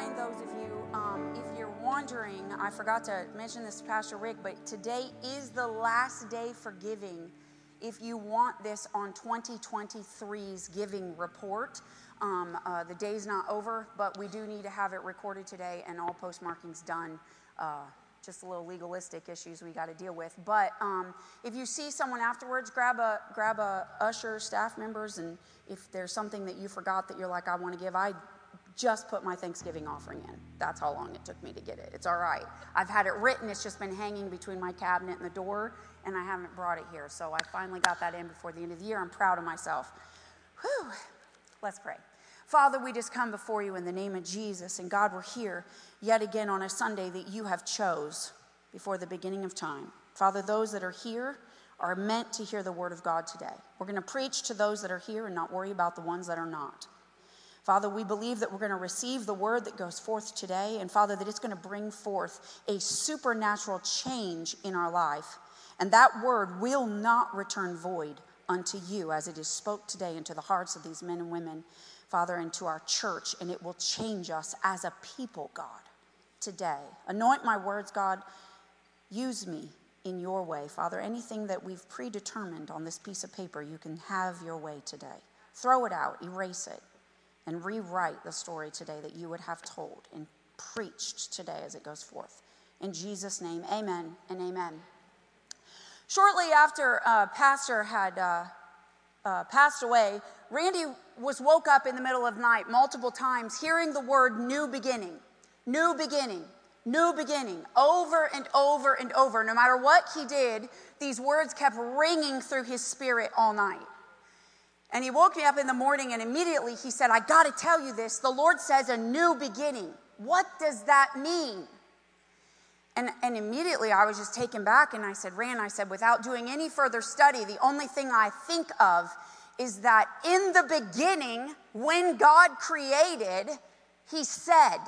remind those of you, um, if you're wondering, I forgot to mention this to Pastor Rick, but today is the last day for giving. If you want this on 2023's giving report, um, uh, the day's not over, but we do need to have it recorded today and all postmarkings done. Uh, just a little legalistic issues we got to deal with. But um, if you see someone afterwards, grab a grab a usher, staff members, and if there's something that you forgot that you're like, I want to give, I just put my Thanksgiving offering in. That's how long it took me to get it. It's all right. I've had it written. It's just been hanging between my cabinet and the door, and I haven't brought it here. So I finally got that in before the end of the year. I'm proud of myself. Whew. Let's pray. Father, we just come before you in the name of Jesus. And God, we're here yet again on a Sunday that you have chose before the beginning of time. Father, those that are here are meant to hear the word of God today. We're going to preach to those that are here and not worry about the ones that are not. Father, we believe that we're going to receive the word that goes forth today, and Father, that it's going to bring forth a supernatural change in our life. And that word will not return void unto you as it is spoke today into the hearts of these men and women. Father, into our church, and it will change us as a people, God, today. Anoint my words, God. Use me in your way. Father, anything that we've predetermined on this piece of paper, you can have your way today. Throw it out, erase it, and rewrite the story today that you would have told and preached today as it goes forth. In Jesus' name, amen and amen. Shortly after uh, Pastor had uh, uh, passed away, Randy was woke up in the middle of night multiple times hearing the word new beginning, new beginning, new beginning over and over and over. No matter what he did, these words kept ringing through his spirit all night. And he woke me up in the morning and immediately he said, I got to tell you this. The Lord says a new beginning. What does that mean? And, and immediately I was just taken back and I said, Ran, I said, without doing any further study, the only thing I think of is that in the beginning, when God created, He said,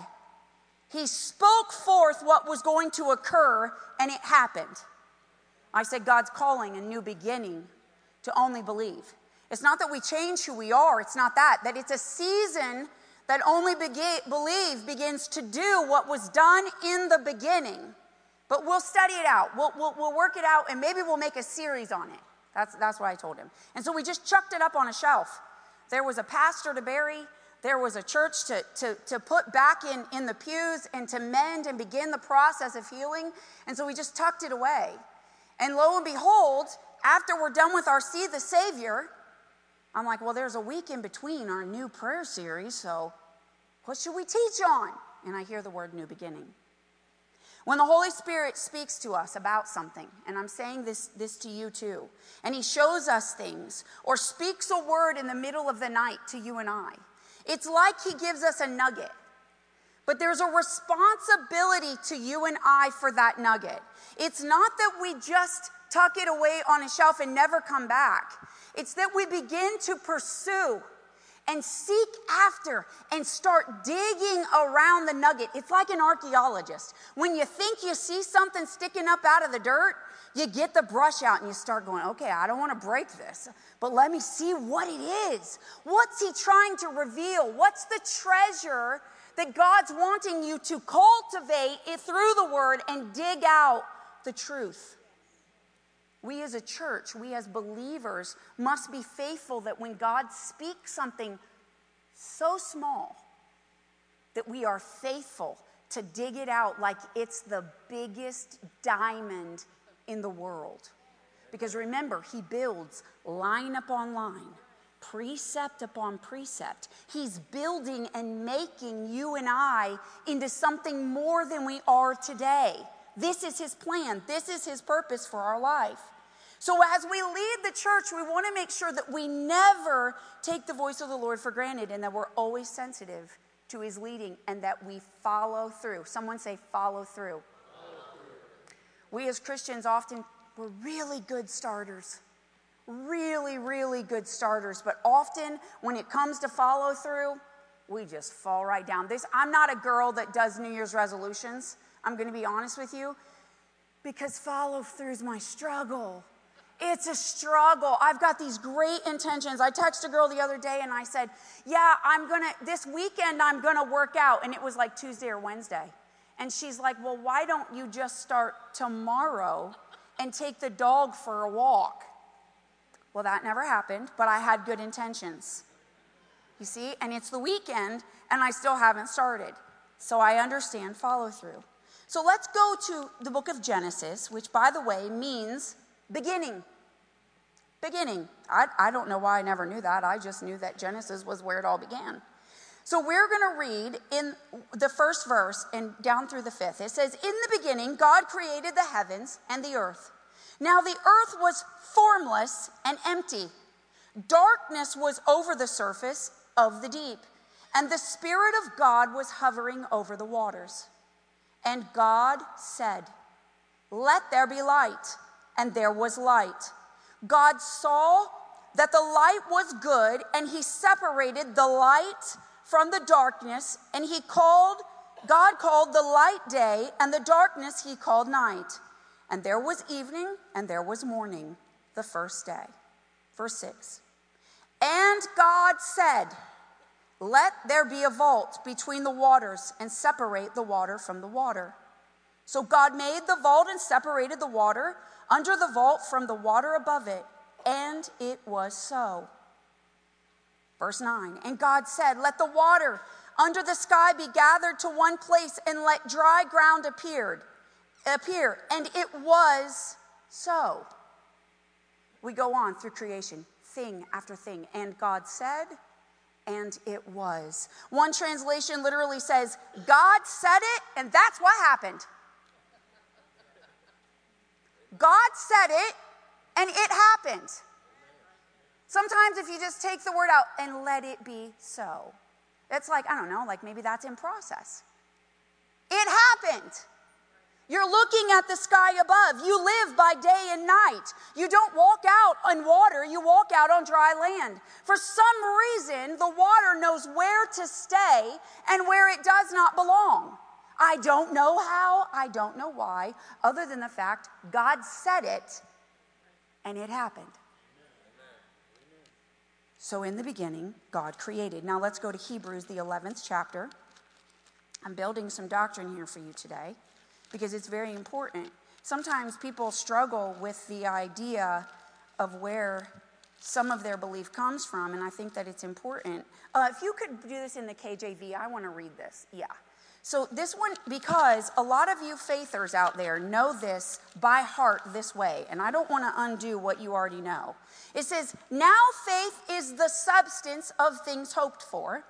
He spoke forth what was going to occur, and it happened. I said, God's calling a new beginning to only believe. It's not that we change who we are, it's not that, that it's a season that only believe begins to do what was done in the beginning. But we'll study it out, we'll, we'll, we'll work it out, and maybe we'll make a series on it. That's, that's what I told him. And so we just chucked it up on a shelf. There was a pastor to bury, there was a church to, to, to put back in, in the pews and to mend and begin the process of healing. And so we just tucked it away. And lo and behold, after we're done with our See the Savior, I'm like, well, there's a week in between our new prayer series, so what should we teach on? And I hear the word new beginning. When the Holy Spirit speaks to us about something, and I'm saying this, this to you too, and He shows us things or speaks a word in the middle of the night to you and I, it's like He gives us a nugget. But there's a responsibility to you and I for that nugget. It's not that we just tuck it away on a shelf and never come back, it's that we begin to pursue and seek after and start digging around the nugget. It's like an archaeologist. When you think you see something sticking up out of the dirt, you get the brush out and you start going, okay, I don't want to break this, but let me see what it is. What's he trying to reveal? What's the treasure that God's wanting you to cultivate it through the word and dig out the truth? We as a church, we as believers must be faithful that when God speaks something so small, that we are faithful to dig it out like it's the biggest diamond in the world. Because remember, He builds line upon line, precept upon precept. He's building and making you and I into something more than we are today. This is His plan, this is His purpose for our life. So, as we lead the church, we want to make sure that we never take the voice of the Lord for granted and that we're always sensitive to his leading and that we follow through. Someone say, follow through. Follow through. We as Christians often, we're really good starters. Really, really good starters. But often when it comes to follow through, we just fall right down. This, I'm not a girl that does New Year's resolutions. I'm going to be honest with you because follow through is my struggle. it's a struggle. I've got these great intentions. I texted a girl the other day and I said, Yeah, I'm gonna, this weekend I'm gonna work out. And it was like Tuesday or Wednesday. And she's like, Well, why don't you just start tomorrow and take the dog for a walk? Well, that never happened, but I had good intentions. You see? And it's the weekend and I still haven't started. So I understand follow through. So let's go to the book of Genesis, which, by the way, means beginning. Beginning. I, I don't know why I never knew that. I just knew that Genesis was where it all began. So we're going to read in the first verse and down through the fifth. It says, In the beginning, God created the heavens and the earth. Now the earth was formless and empty. Darkness was over the surface of the deep, and the Spirit of God was hovering over the waters. And God said, Let there be light. And there was light. God saw that the light was good, and he separated the light from the darkness, and he called, God called the light day, and the darkness he called night. And there was evening, and there was morning, the first day. Verse 6. And God said, Let there be a vault between the waters, and separate the water from the water. So God made the vault and separated the water under the vault from the water above it, and it was so. Verse 9 And God said, Let the water under the sky be gathered to one place, and let dry ground appeared, appear. And it was so. We go on through creation, thing after thing. And God said, and it was. One translation literally says, God said it, and that's what happened. God said it, and it happened. Sometimes if you just take the word out and let it be so, it's like, I don't know, like maybe that's in process. It happened. You're looking at the sky above. You live by day and night. You don't walk out on water, you walk out on dry land. For some reason, the water knows where to stay and where it does not belong. I don't know how, I don't know why, other than the fact God said it and it happened. So, in the beginning, God created. Now, let's go to Hebrews, the 11th chapter. I'm building some doctrine here for you today because it's very important. Sometimes people struggle with the idea of where some of their belief comes from, and I think that it's important. Uh, if you could do this in the KJV, I want to read this. Yeah. So, this one, because a lot of you faithers out there know this by heart this way, and I don't want to undo what you already know. It says, Now faith is the substance of things hoped for,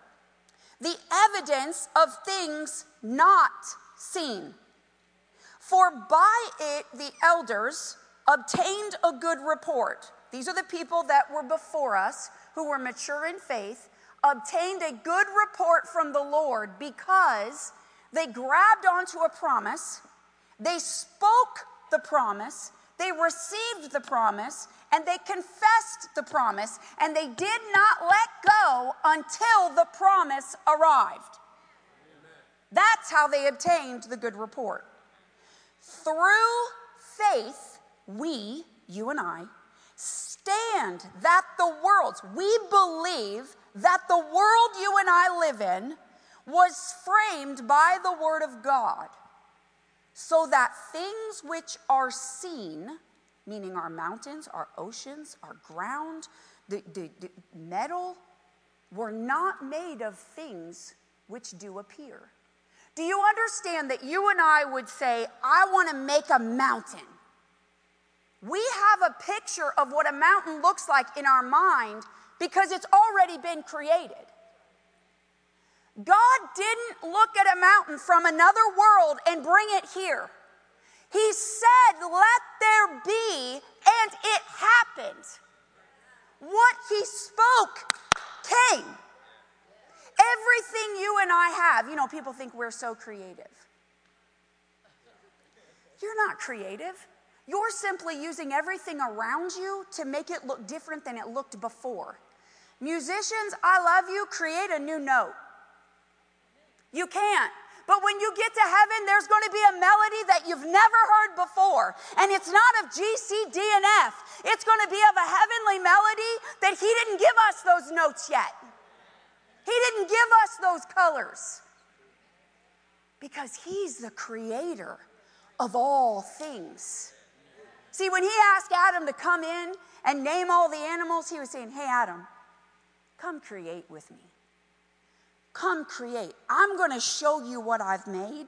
the evidence of things not seen. For by it the elders obtained a good report. These are the people that were before us who were mature in faith, obtained a good report from the Lord because they grabbed onto a promise, they spoke the promise, they received the promise, and they confessed the promise, and they did not let go until the promise arrived. That's how they obtained the good report. Through faith, we, you and I, stand that the world, we believe that the world you and I live in was framed by the Word of God, so that things which are seen, meaning our mountains, our oceans, our ground, the, the, the metal, were not made of things which do appear. Do you understand that you and I would say, I want to make a mountain? We have a picture of what a mountain looks like in our mind because it's already been created. God didn't look at a mountain from another world and bring it here. He said, Let there be, and it happened. What he spoke came. Everything you and I have, you know, people think we're so creative. You're not creative. You're simply using everything around you to make it look different than it looked before. Musicians, I love you, create a new note. You can't But when you get to heaven, there's going to be a melody that you've never heard before. And it's not of G, C, D, and F. It's going to be of a heavenly melody that He didn't give us those notes yet. He didn't give us those colors. Because He's the creator of all things. See, when He asked Adam to come in and name all the animals, He was saying, Hey, Adam, come create with me. Come create. I'm going to show you what I've made,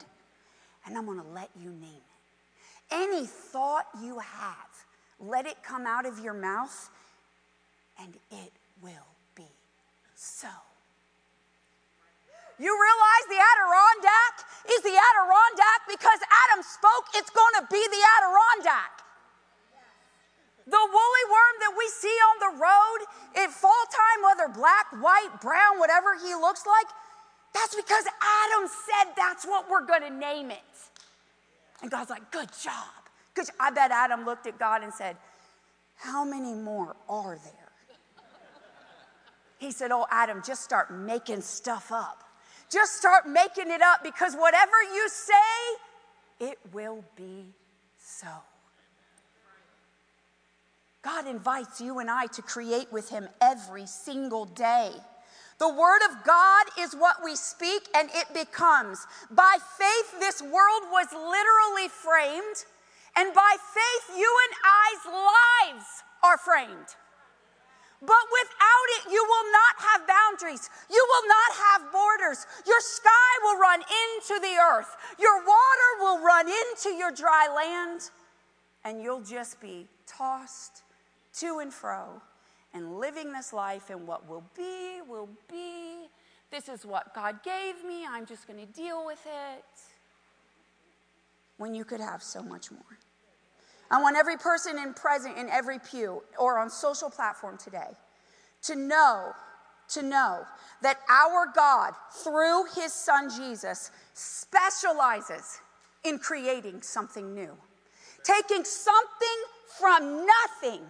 and I'm going to let you name it. Any thought you have, let it come out of your mouth, and it will be so. You realize the Adirondack is the Adirondack because Adam spoke, it's going to be the Adirondack. The woolly worm that we see on the road at fall time, whether black, white, brown, whatever he looks like, that's because Adam said that's what we're going to name it. And God's like, good job. Good. I bet Adam looked at God and said, how many more are there? He said, Oh, Adam, just start making stuff up. Just start making it up because whatever you say, it will be so. God invites you and I to create with Him every single day. The Word of God is what we speak and it becomes. By faith, this world was literally framed, and by faith, you and I's lives are framed. But without it, you will not have boundaries. You will not have borders. Your sky will run into the earth. Your water will run into your dry land. And you'll just be tossed to and fro and living this life, and what will be, will be. This is what God gave me. I'm just going to deal with it. When you could have so much more. I want every person in present in every pew or on social platform today to know to know that our God through his son Jesus specializes in creating something new. Taking something from nothing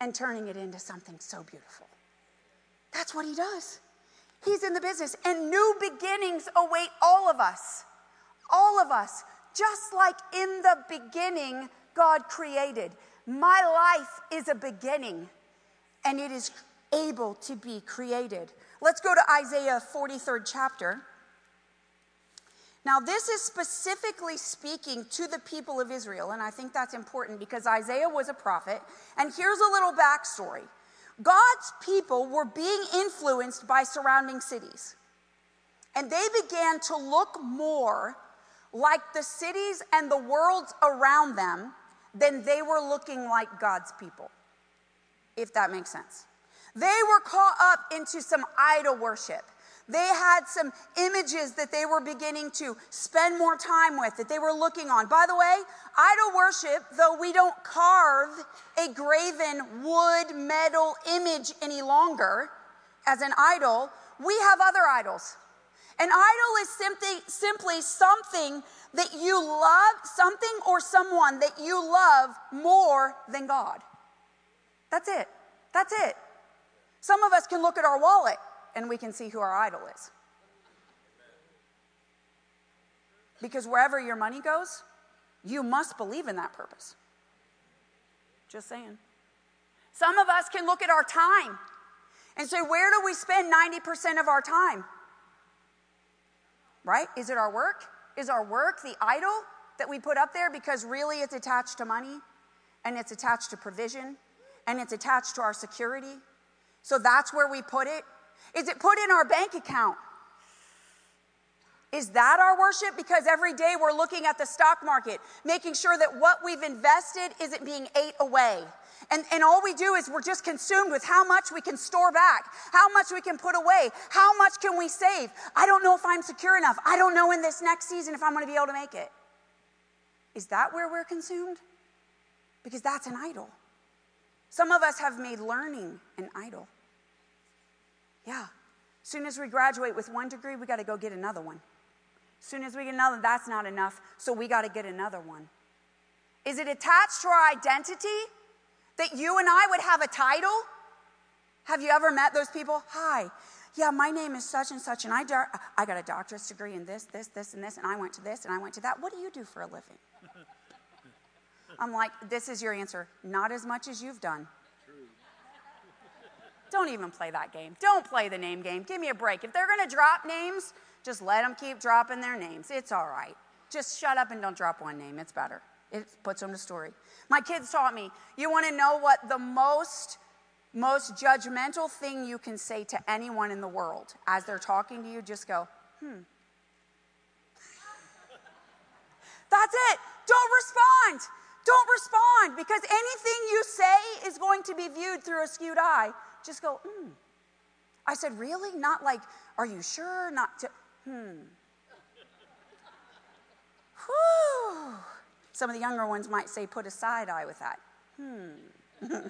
and turning it into something so beautiful. That's what he does. He's in the business, and new beginnings await all of us. All of us. Just like in the beginning, God created. My life is a beginning, and it is able to be created. Let's go to Isaiah 43rd chapter. Now, this is specifically speaking to the people of Israel, and I think that's important because Isaiah was a prophet. And here's a little backstory God's people were being influenced by surrounding cities, and they began to look more like the cities and the worlds around them than they were looking like God's people, if that makes sense. They were caught up into some idol worship. They had some images that they were beginning to spend more time with, that they were looking on. By the way, idol worship, though we don't carve a graven wood, metal image any longer as an idol, we have other idols. An idol is simply, simply something that you love, something or someone that you love more than God. That's it. That's it. Some of us can look at our wallet and we can see who our idol is. Because wherever your money goes, you must believe in that purpose. Just saying. Some of us can look at our time and say, where do we spend 90% of our time? Right? Is it our work? Is our work the idol that we put up there because really it's attached to money and it's attached to provision and it's attached to our security? So that's where we put it. Is it put in our bank account? Is that our worship? Because every day we're looking at the stock market, making sure that what we've invested isn't being ate away. And, and all we do is we're just consumed with how much we can store back, how much we can put away, how much can we save. I don't know if I'm secure enough. I don't know in this next season if I'm going to be able to make it. Is that where we're consumed? Because that's an idol. Some of us have made learning an idol. Yeah. Soon as we graduate with one degree, we got to go get another one. As soon as we get another, that's not enough, so we got to get another one. Is it attached to our identity that you and I would have a title? Have you ever met those people? Hi, yeah, my name is such and such, and I, I got a doctorate degree in this, this, this, and this, and I went to this, and I went to that. What do you do for a living? I'm like, this is your answer. Not as much as you've done. Don't even play that game. Don't play the name game. Give me a break. If they're going to drop names, just let them keep dropping their names. It's all right. Just shut up and don't drop one name. It's better. It puts them to story. My kids taught me, you want to know what the most most judgmental thing you can say to anyone in the world as they're talking to you, just go, hmm. That's it. Don't respond. Don't respond because anything you say is going to be viewed through a skewed eye. Just go, hmm. I said, really? Not like, are you sure? Not to, hmm. Whew. Some of the younger ones might say, put a side eye with that. Hmm.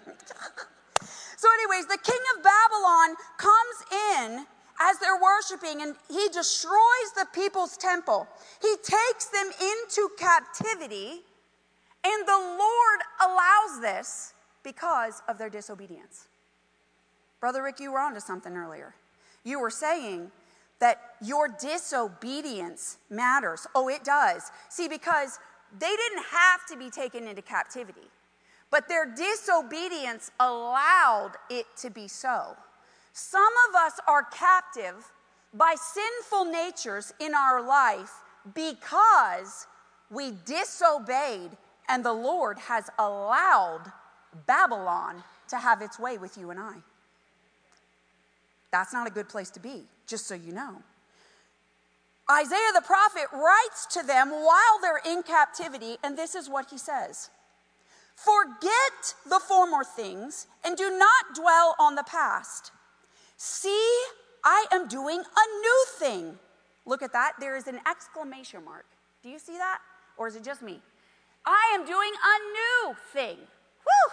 So, anyways, the king of Babylon comes in as they're worshiping and he destroys the people's temple. He takes them into captivity, and the Lord allows this because of their disobedience. Brother Rick, you were onto something earlier. You were saying that your disobedience matters. Oh, it does. See, because they didn't have to be taken into captivity but their disobedience allowed it to be so. Some of us are captive by sinful natures in our life because we disobeyed and the Lord has allowed Babylon to have its way with you and I. That's not a good place to be, just so you know. Isaiah the prophet writes to them while they're in captivity, and this is what he says. Forget the former things and do not dwell on the past. See, I am doing a new thing. Look at that. There is an exclamation mark. Do you see that? Or is it just me? I am doing a new thing. Woo!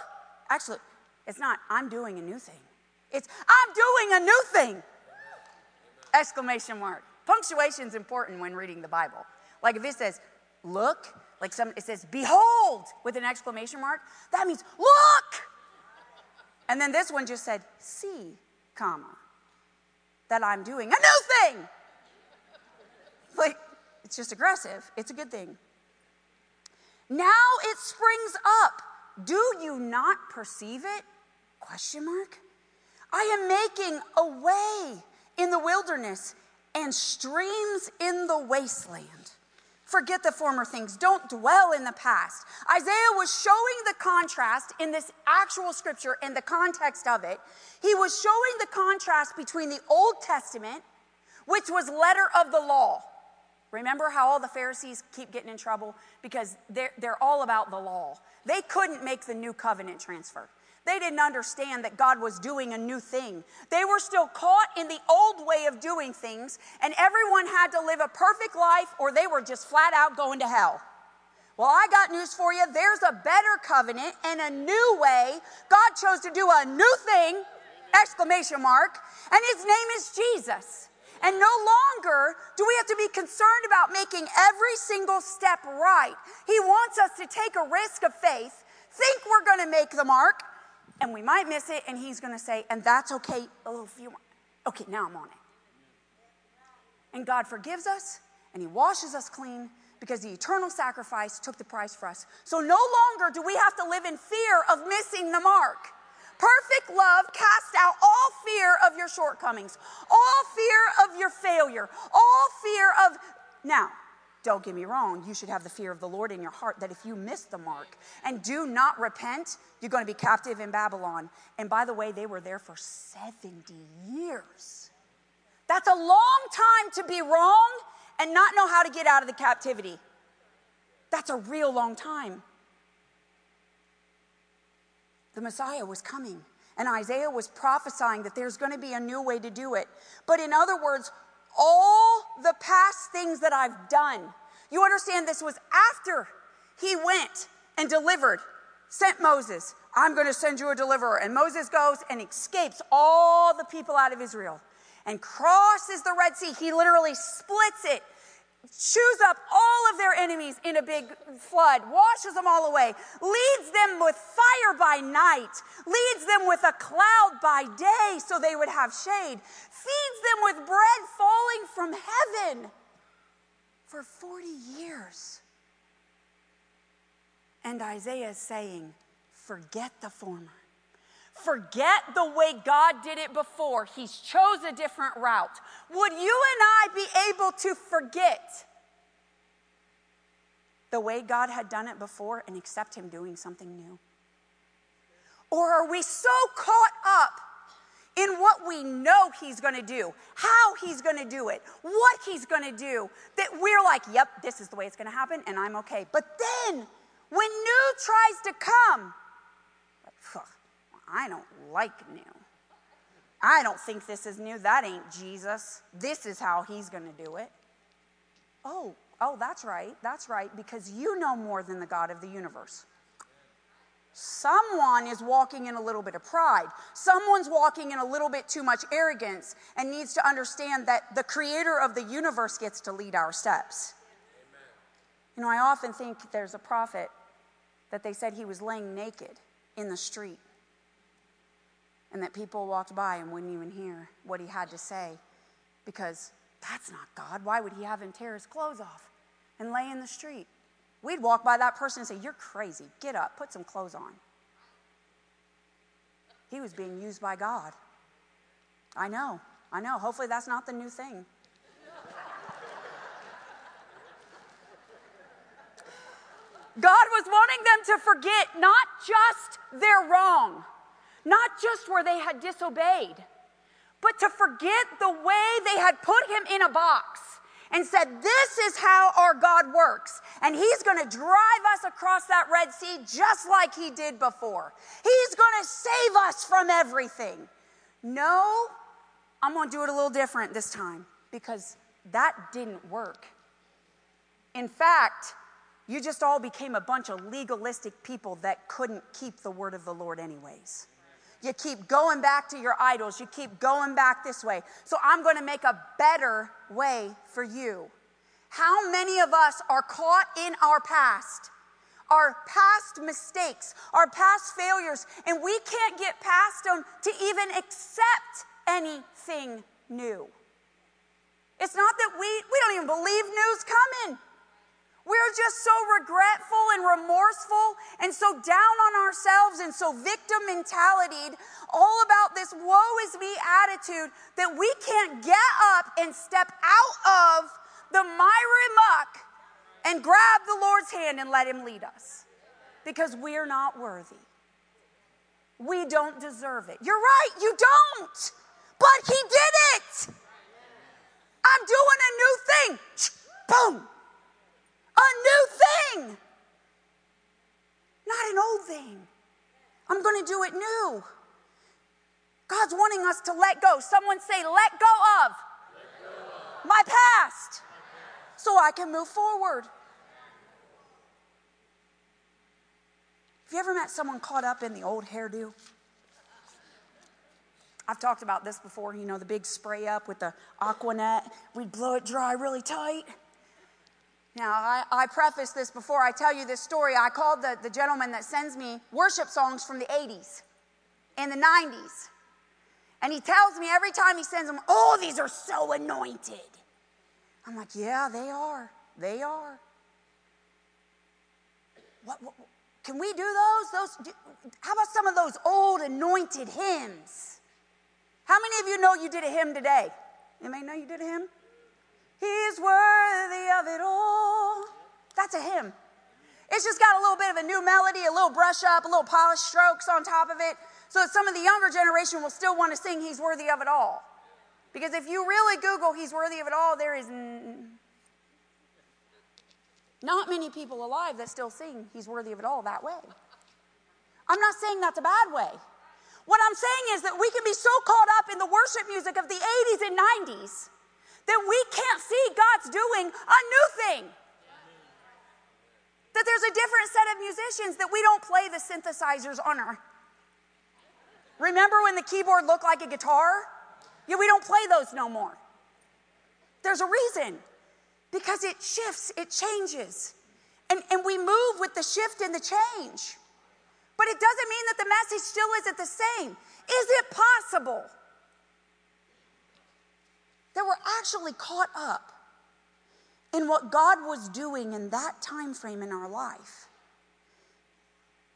Actually, it's not, I'm doing a new thing. It's, I'm doing a new thing. Exclamation mark. Punctuation is important when reading the Bible. Like if it says, look, like some, it says, behold, with an exclamation mark. That means, look. And then this one just said, see, comma, that I'm doing a new thing. Like, it's just aggressive. It's a good thing. Now it springs up. Do you not perceive it? Question mark. I am making a way in the wilderness and streams in the wasteland. Forget the former things. Don't dwell in the past. Isaiah was showing the contrast in this actual scripture and the context of it. He was showing the contrast between the Old Testament, which was letter of the law. Remember how all the Pharisees keep getting in trouble? Because they're, they're all about the law. They couldn't make the new covenant transfer. They didn't understand that God was doing a new thing. They were still caught in the old way of doing things, and everyone had to live a perfect life or they were just flat out going to hell. Well, I got news for you. There's a better covenant and a new way. God chose to do a new thing, exclamation mark, and his name is Jesus. And no longer do we have to be concerned about making every single step right. He wants us to take a risk of faith, think we're going to make the mark, and we might miss it, and he's going to say, and that's okay. A little few more. Okay, now I'm on it. And God forgives us, and he washes us clean because the eternal sacrifice took the price for us. So no longer do we have to live in fear of missing the mark. Perfect love casts out all fear of your shortcomings, all fear of your failure, all fear of. Now, don't get me wrong, you should have the fear of the Lord in your heart that if you miss the mark and do not repent, you're going to be captive in Babylon. And by the way, they were there for 70 years. That's a long time to be wrong and not know how to get out of the captivity. That's a real long time. The Messiah was coming, and Isaiah was prophesying that there's going to be a new way to do it. But in other words, all the past things that I've done. You understand this was after he went and delivered, sent Moses. I'm going to send you a deliverer. And Moses goes and escapes all the people out of Israel and crosses the Red Sea. He literally splits it chews up all of their enemies in a big flood, washes them all away, leads them with fire by night, leads them with a cloud by day so they would have shade, feeds them with bread falling from heaven for 40 years. And Isaiah is saying, forget the former. Forget the way God did it before. He's chose a different route. Would you and I be able to forget the way God had done it before and accept Him doing something new? Or are we so caught up in what we know He's gonna do, how He's gonna do it, what He's gonna do, that we're like, yep, this is the way it's gonna happen, and I'm okay. But then, when new tries to come, I don't like new. I don't think this is new. That ain't Jesus. This is how he's going to do it. Oh, oh, that's right. That's right. Because you know more than the God of the universe. Someone is walking in a little bit of pride. Someone's walking in a little bit too much arrogance and needs to understand that the creator of the universe gets to lead our steps. Amen. You know, I often think there's a prophet that they said he was laying naked in the street and that people walked by and wouldn't even hear what he had to say because that's not God. Why would he have him tear his clothes off and lay in the street? We'd walk by that person and say, You're crazy. Get up, put some clothes on. He was being used by God. I know, I know. Hopefully, that's not the new thing. God was wanting them to forget not just their wrong, not just where they had disobeyed, but to forget the way they had put him in a box and said, This is how our God works. And he's going to drive us across that Red Sea just like he did before. He's going to save us from everything. No, I'm going to do it a little different this time because that didn't work. In fact, you just all became a bunch of legalistic people that couldn't keep the word of the Lord, anyways. You keep going back to your idols. You keep going back this way. So I'm going to make a better way for you. How many of us are caught in our past? Our past mistakes, our past failures, and we can't get past them to even accept anything new. It's not that we, we don't even believe new's coming. We're just so regretful and remorseful and so down on ourselves and so victim mentality, all about this woe is me attitude that we can't get up and step out of the miry muck and grab the Lord's hand and let Him lead us because we're not worthy. We don't deserve it. You're right, you don't. But He did it. I'm doing a new thing. Boom a new thing, not an old thing. I'm going to do it new. God's wanting us to let go. Someone say, let go of, let go of. My, past, so I can move forward. Have you ever met someone caught up in the old hairdo? I've talked about this before, you know, the big spray up with the Aquanet. We'd blow it dry really tight. Now, I, I, preface this before I tell you this story. I called the, the gentleman that sends me worship songs from the 80s and the 90s. And he tells me every time he sends them, Oh, these are so anointed. I'm like, Yeah, they are. They are. What, what can we do those? Those. Do, how about some of those old anointed hymns? How many of you know you did a hymn today? Anybody know you did a hymn? He's worthy of it all. That's a hymn. It's just got a little bit of a new melody, a little brush up, a little polished strokes on top of it, so that some of the younger generation will still want to sing He's worthy of it all. Because if you really Google He's worthy of it all, there is n- not many people alive that still sing He's worthy of it all that way. I'm not saying that's a bad way. What I'm saying is that we can be so caught up in the worship music of the 80s and 90s that we can't see God's doing a new thing. That there's a different set of musicians that we don't play the synthesizers on our. Remember when the keyboard looked like a guitar? Yeah, we don't play those no more. There's a reason. because it shifts, it changes. And, and we move with the shift and the change. But it doesn't mean that the message still isn't the same. Is it possible that we're actually caught up in what God was doing in that time frame in our life?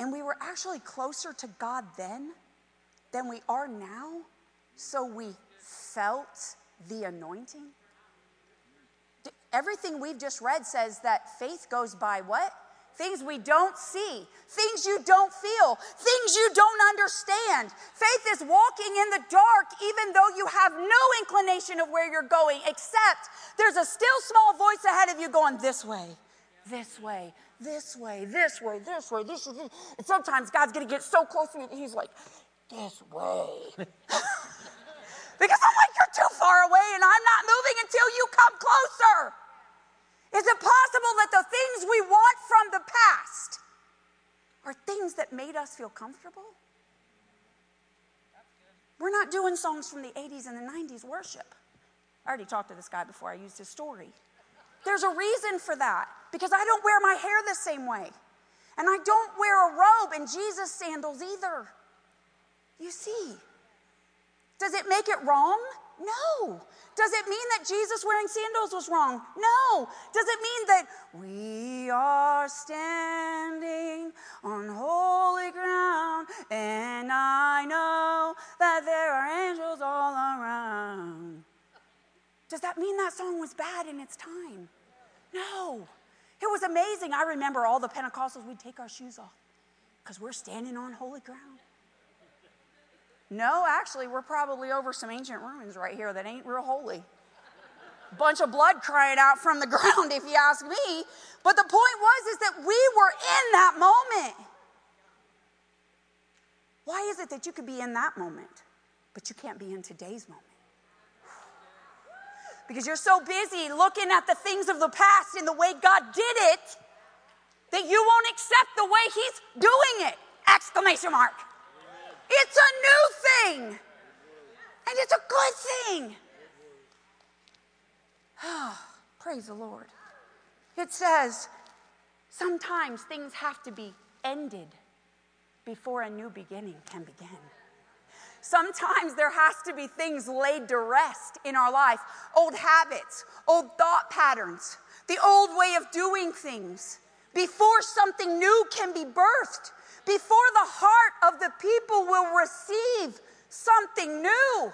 And we were actually closer to God then than we are now, so we felt the anointing? Everything we've just read says that faith goes by what? Things we don't see, things you don't feel, things you don't understand. Faith is walking in the dark even though you have no inclination of where you're going, except there's a still small voice ahead of you going this way, this way, this way, this way, this way, this way. And sometimes God's gonna get so close to me, he's like, this way. because I'm like, you're too far away and I'm not moving until you come closer. Is it possible that the things we want from the past are things that made us feel comfortable? We're not doing songs from the 80s and the 90s worship. I already talked to this guy before I used his story. There's a reason for that because I don't wear my hair the same way. And I don't wear a robe and Jesus sandals either. You see, does it make it wrong? No. Does it mean that Jesus wearing sandals was wrong? No. Does it mean that we are standing on holy ground and I know that there are angels all around? Does that mean that song was bad in its time? No. It was amazing. I remember all the Pentecostals, we'd take our shoes off because we're standing on holy ground. No, actually, we're probably over some ancient ruins right here that ain't real holy. A bunch of blood crying out from the ground, if you ask me. But the point was is that we were in that moment. Why is it that you could be in that moment, but you can't be in today's moment? Because you're so busy looking at the things of the past and the way God did it that you won't accept the way He's doing it! Exclamation mark. It's a new thing. And it's a good thing. Oh, praise the Lord. It says sometimes things have to be ended before a new beginning can begin. Sometimes there has to be things laid to rest in our life old habits, old thought patterns, the old way of doing things before something new can be birthed before the heart of the people will receive something new.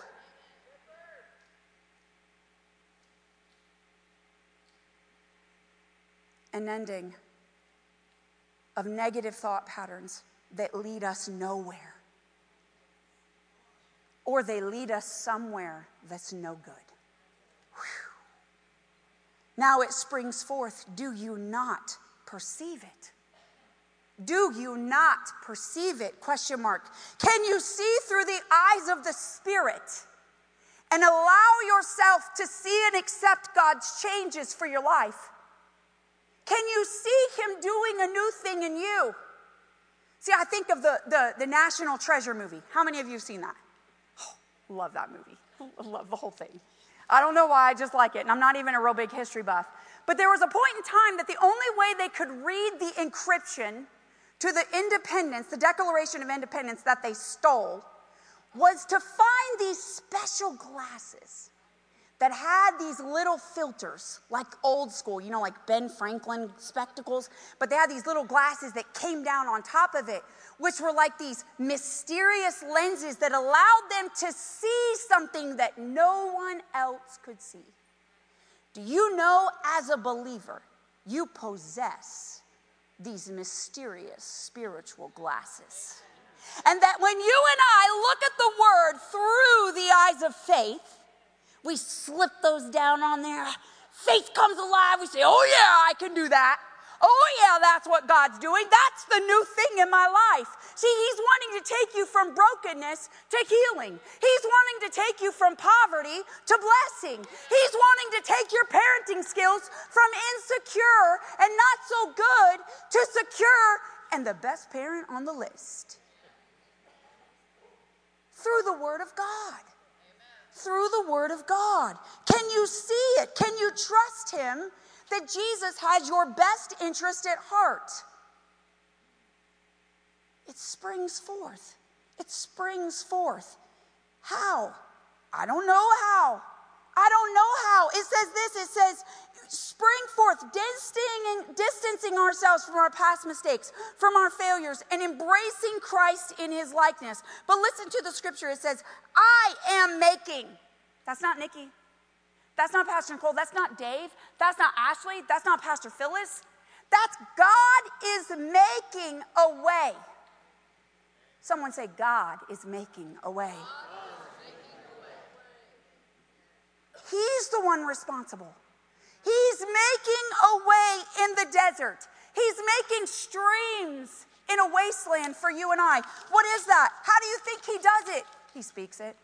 An ending of negative thought patterns that lead us nowhere, or they lead us somewhere that's no good. Now it springs forth. Do you not perceive it? Do you not perceive it? Question mark. Can you see through the eyes of the Spirit and allow yourself to see and accept God's changes for your life? Can you see Him doing a new thing in you? See, I think of the, the, the National Treasure movie. How many of you have seen that? Oh, love that movie. Love the whole thing. I don't know why, I just like it. And I'm not even a real big history buff. But there was a point in time that the only way they could read the encryption to the independence, the Declaration of Independence that they stole, was to find these special glasses that had these little filters, like old school, you know, like Ben Franklin spectacles, but they had these little glasses that came down on top of it, which were like these mysterious lenses that allowed them to see something that no one else could see. Do you know, as a believer, you possess these mysterious spiritual glasses. And that when you and I look at the word through the eyes of faith, we slip those down on there. Faith comes alive. We say, Oh, yeah, I can do that. Oh, yeah, that's what God's doing. That's the new thing in my life. See, He's wanting to take you from brokenness to healing. He's wanting to take you from poverty to blessing. He's wanting to take your parenting skills from insecure and not so good to secure and the best parent on the list through the Word of God. Through the Word of God. Can you see it? Can you trust Him that Jesus has your best interest at heart. It springs forth. It springs forth. How? I don't know how. I don't know how. It says this it says, spring forth, distancing, distancing ourselves from our past mistakes, from our failures, and embracing Christ in his likeness. But listen to the scripture it says, I am making. That's not Nikki. That's not Pastor Nicole. That's not Dave. That's not Ashley. That's not Pastor Phyllis. That's God is making a way. Someone say, God is making a way. He's the one responsible. He's making a way in the desert. He's making streams in a wasteland for you and I. What is that? How do you think he does it? He speaks it.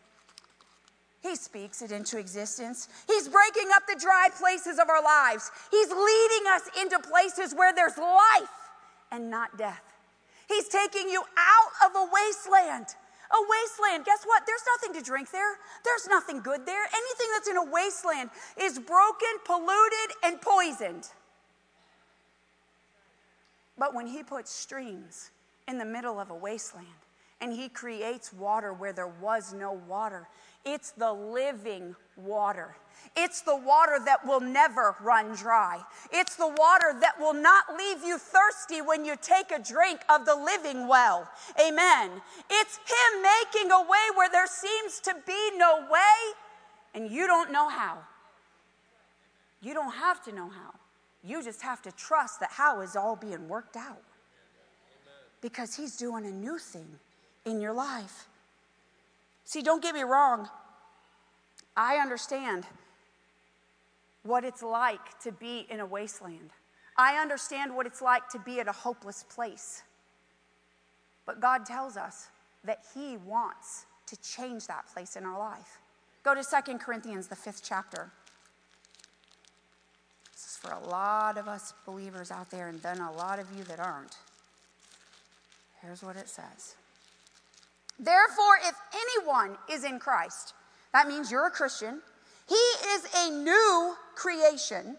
He speaks it into existence. He's breaking up the dry places of our lives. He's leading us into places where there's life and not death. He's taking you out of a wasteland a wasteland. Guess what? There's nothing to drink there. There's nothing good there. Anything that's in a wasteland is broken, polluted, and poisoned. But when he puts streams in the middle of a wasteland and he creates water where there was no water, it's the living water. It's the water that will never run dry. It's the water that will not leave you thirsty when you take a drink of the living well. Amen. It's Him making a way where there seems to be no way, and you don't know how. You don't have to know how. You just have to trust that how is all being worked out. Because He's doing a new thing in your life. See, don't get me wrong. I understand what it's like to be in a wasteland. I understand what it's like to be at a hopeless place. But God tells us that He wants to change that place in our life. Go to Second Corinthians, the fifth chapter. This is for a lot of us believers out there, and then a lot of you that aren't. Here's what it says Therefore, if anyone is in Christ, that means you're a Christian he is a new creation.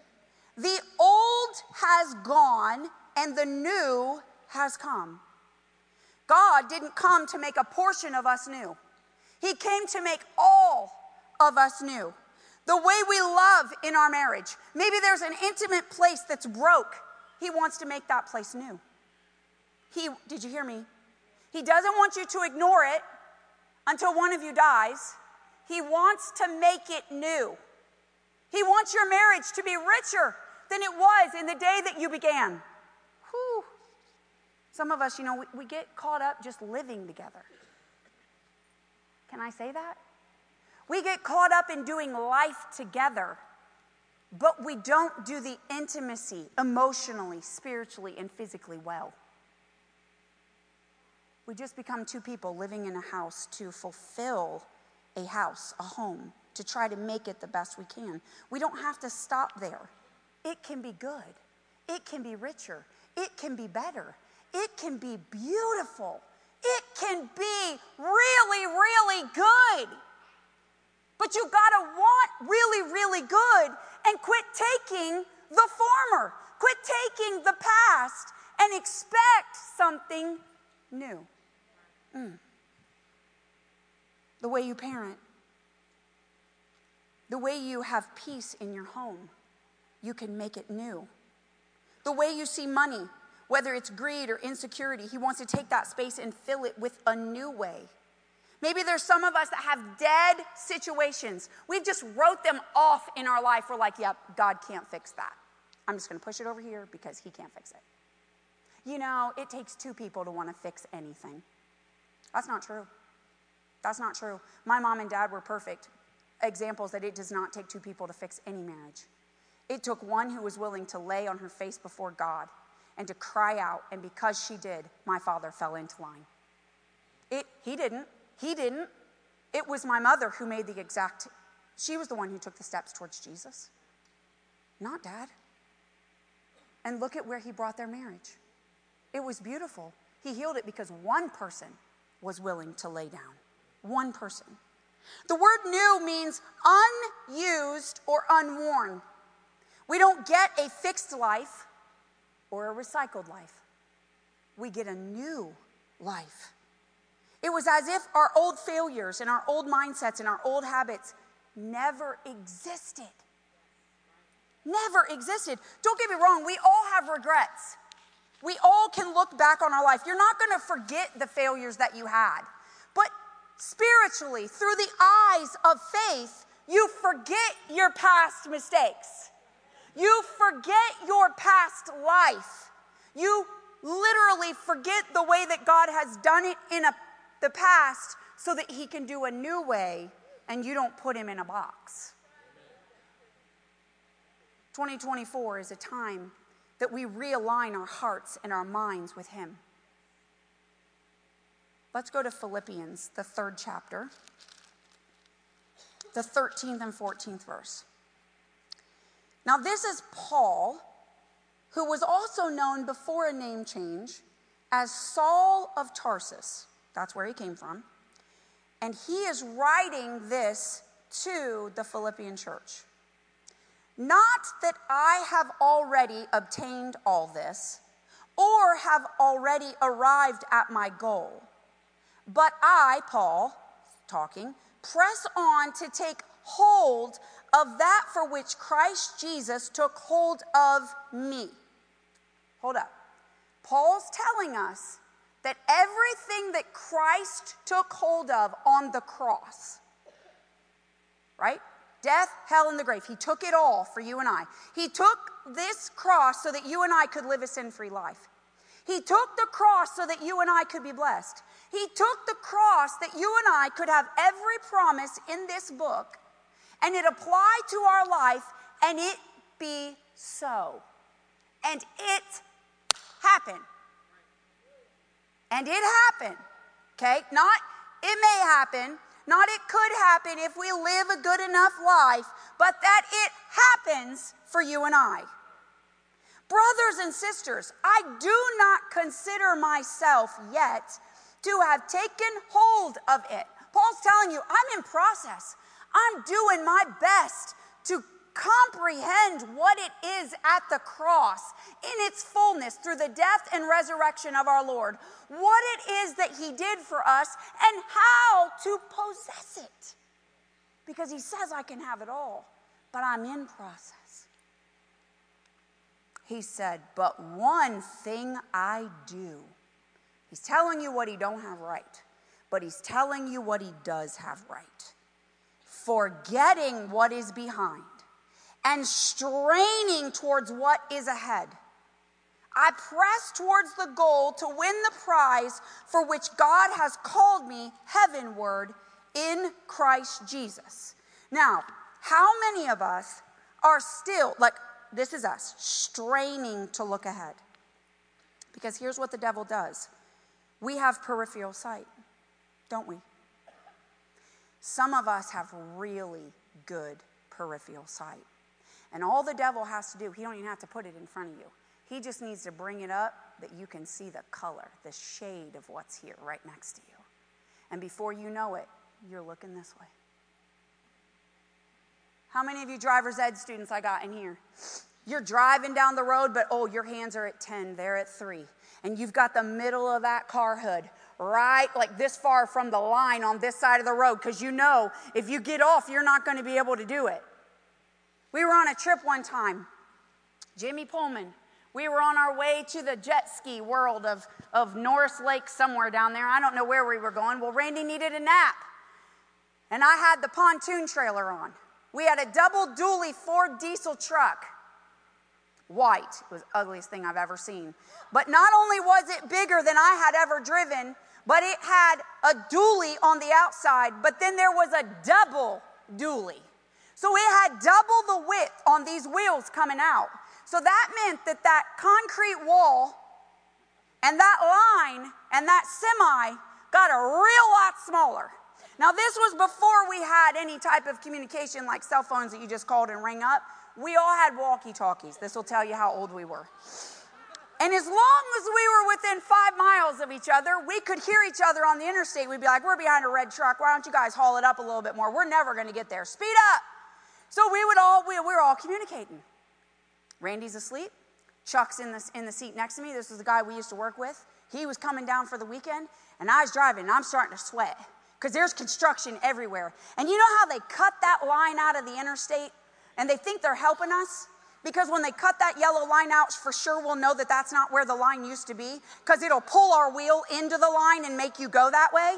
The old has gone and the new has come. God didn't come to make a portion of us new, He came to make all of us new. The way we love in our marriage. Maybe there's an intimate place that's broke. He wants to make that place new. He, did you hear me? He doesn't want you to ignore it until one of you dies. He wants to make it new. He wants your marriage to be richer than it was in the day that you began. Whew. Some of us, you know, we, we get caught up just living together. Can I say that? We get caught up in doing life together, but we don't do the intimacy emotionally, spiritually, and physically well. We just become two people living in a house to fulfill a house, a home, to try to make it the best we can. We don't have to stop there. It can be good, it can be richer, it can be better, it can be beautiful, it can be really, really good. But you gotta want really, really good and quit taking the former, quit taking the past and expect something new. Mm the way you parent, the way you have peace in your home, you can make it new. The way you see money, whether it's greed or insecurity, He wants to take that space and fill it with a new way. Maybe there's some of us that have dead situations. We've just wrote them off in our life. We're like, yep, God can't fix that. I'm just going to push it over here because He can't fix it. You know, it takes two people to want to fix anything. That's not true. That's not true. My mom and dad were perfect examples that it does not take two people to fix any marriage. It took one who was willing to lay on her face before God and to cry out, and because she did, my father fell into line. It, he didn't. He didn't. It was my mother who made the exact, she was the one who took the steps towards Jesus, not dad. And look at where he brought their marriage. It was beautiful. He healed it because one person was willing to lay down. One person. The word new means unused or unworn. We don't get a fixed life or a recycled life. We get a new life. It was as if our old failures and our old mindsets and our old habits never existed. Never existed. Don't get me wrong, we all have regrets. We all can look back on our life. You're not going to forget the failures that you had. But spiritually, through the eyes of faith, you forget your past mistakes. You forget your past life. You literally forget the way that God has done it in a, the past so that He can do a new way and you don't put Him in a box. 2024 is a time that we realign our hearts and our minds with Him. Let's go to Philippians, the third chapter, the 13th and 14th verse. Now, this is Paul, who was also known before a name change as Saul of Tarsus. That's where he came from. And he is writing this to the Philippian church. Not that I have already obtained all this or have already arrived at my goal, but I, Paul, talking, press on to take hold of that for which Christ Jesus took hold of me. Hold up. Paul's telling us that everything that Christ took hold of on the cross, right? Death, hell, and the grave. He took it all for you and I. He took this cross so that you and I could live a sin free life. He took the cross so that you and I could be blessed. He took the cross that you and I could have every promise in this book and it applied to our life and it be so. And it happened. And it happened. Okay? Not it may happen, not it could happen if we live a good enough life, but that it happens for you and I. Brothers and sisters, I do not consider myself yet to have taken hold of it. Paul's telling you, I'm in process. I'm doing my best to comprehend what it is at the cross in its fullness through the death and resurrection of our Lord, what it is that He did for us, and how to possess it. Because He says, I can have it all, but I'm in process. He said, But one thing I do. He's telling you what He don't have right, but He's telling you what He does have right forgetting what is behind and straining towards what is ahead. I press towards the goal to win the prize for which God has called me heavenward in Christ Jesus. Now, how many of us are still, like, this is us, straining to look ahead? Because here's what the devil does we have peripheral sight, don't we? Some of us have really good peripheral sight. And all the devil has to do, he don't even have to put it in front of you. He just needs to bring it up that you can see the color, the shade of what's here right next to you. And before you know it, you're looking this way. How many of you driver's ed students I got in here? You're driving down the road, but oh, your hands are at 10, they're at 3. And you've got the middle of that car hood right like this far from the line on this side of the road because you know if you get off, you're not going to be able to do it. We were on a trip one time, Jimmy Pullman. We were on our way to the jet ski world of, of Norris Lake, somewhere down there. I don't know where we were going. Well, Randy needed a nap. And I had the pontoon trailer on. We had a double dually Ford diesel truck white. It was ugliest thing I've ever seen. But not only was it bigger than I had ever driven, but it had a dually on the outside, but then there was a double dually. So it had double the width on these wheels coming out. So that meant that that concrete wall and that line and that semi got a real lot smaller. Now, this was before we had any type of communication like cell phones that you just called and ring up. We all had walkie talkies. This will tell you how old we were. And as long as we were within five miles of each other, we could hear each other on the interstate. We'd be like, We're behind a red truck. Why don't you guys haul it up a little bit more? We're never going to get there. Speed up. So we would all, we, we were all communicating. Randy's asleep. Chuck's in the, in the seat next to me. This was the guy we used to work with. He was coming down for the weekend, and I was driving, and I'm starting to sweat because there's construction everywhere. And you know how they cut that line out of the interstate and they think they're helping us? Because when they cut that yellow line out, for sure we'll know that that's not where the line used to be because it'll pull our wheel into the line and make you go that way.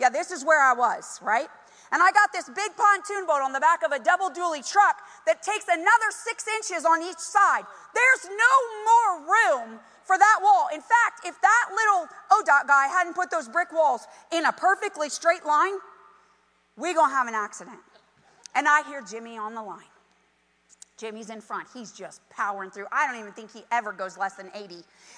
Yeah, this is where I was, right? And I got this big pontoon boat on the back of a double dually truck that takes another six inches on each side. There's no more room for that wall. In fact, if that little ODOT guy hadn't put those brick walls in a perfectly straight line, we're going to have an accident. And I hear Jimmy on the line. Jimmy's in front. He's just powering through. I don't even think he ever goes less than 80.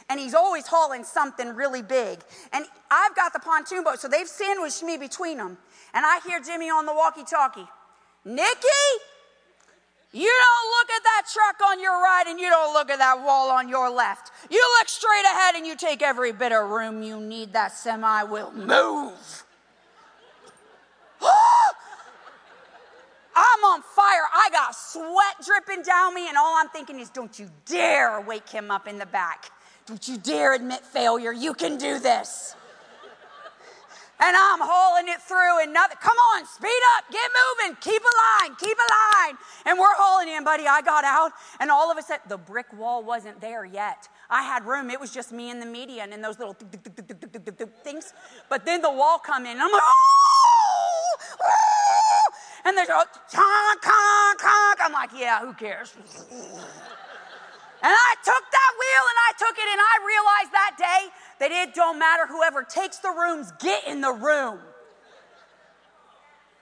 And he's always hauling something really big. And I've got the pontoon boat, so they've sandwiched me between them. And I hear Jimmy on the walkie talkie Nikki, you don't look at that truck on your right and you don't look at that wall on your left. You look straight ahead and you take every bit of room you need. That semi will move. I'm on fire. I got sweat dripping down me, and all I'm thinking is, don't you dare wake him up in the back. Don't you dare admit failure. You can do this. And I'm hauling it through, and nothing. Come on, speed up, get moving, keep a line, keep a line. And we're hauling in, buddy. I got out, and all of a sudden, the brick wall wasn't there yet. I had room. It was just me and the median and those little things. But then the wall come in, and I'm like, oh, oh and there's a conk, conk, conk. I'm like, yeah, who cares? And I took that wheel and I took it, and I realized that day that it don't matter whoever takes the rooms, get in the room.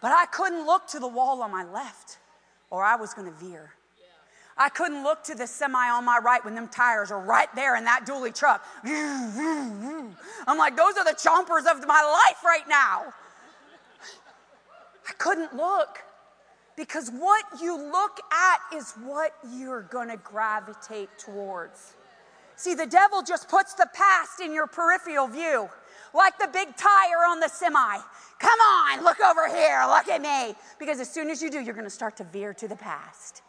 But I couldn't look to the wall on my left, or I was to veer. I couldn't look to the semi on my right when them tires are right there in that dually truck. I'm like, those are the chompers of my life right now. I couldn't look because what you look at is what you're going to gravitate towards. See, the devil just puts the past in your peripheral view, like the big tire on the semi. Come on, look over here, look at me. Because as soon as you do, you're going to start to veer to the past.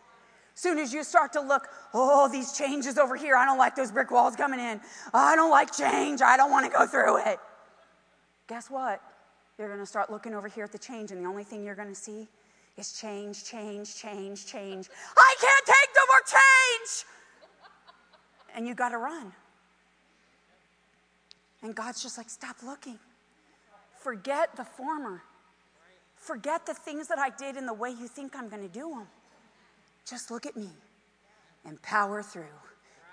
Soon as you start to look, oh, these changes over here, I don't like those brick walls coming in. I don't like change. I don't want to go through it. Guess what? You're going to start looking over here at the change, and the only thing you're going to see is change, change, change, change. I can't take no more change. And you got to run. And God's just like, stop looking. Forget the former. Forget the things that I did in the way you think I'm going to do them. Just look at me and power through.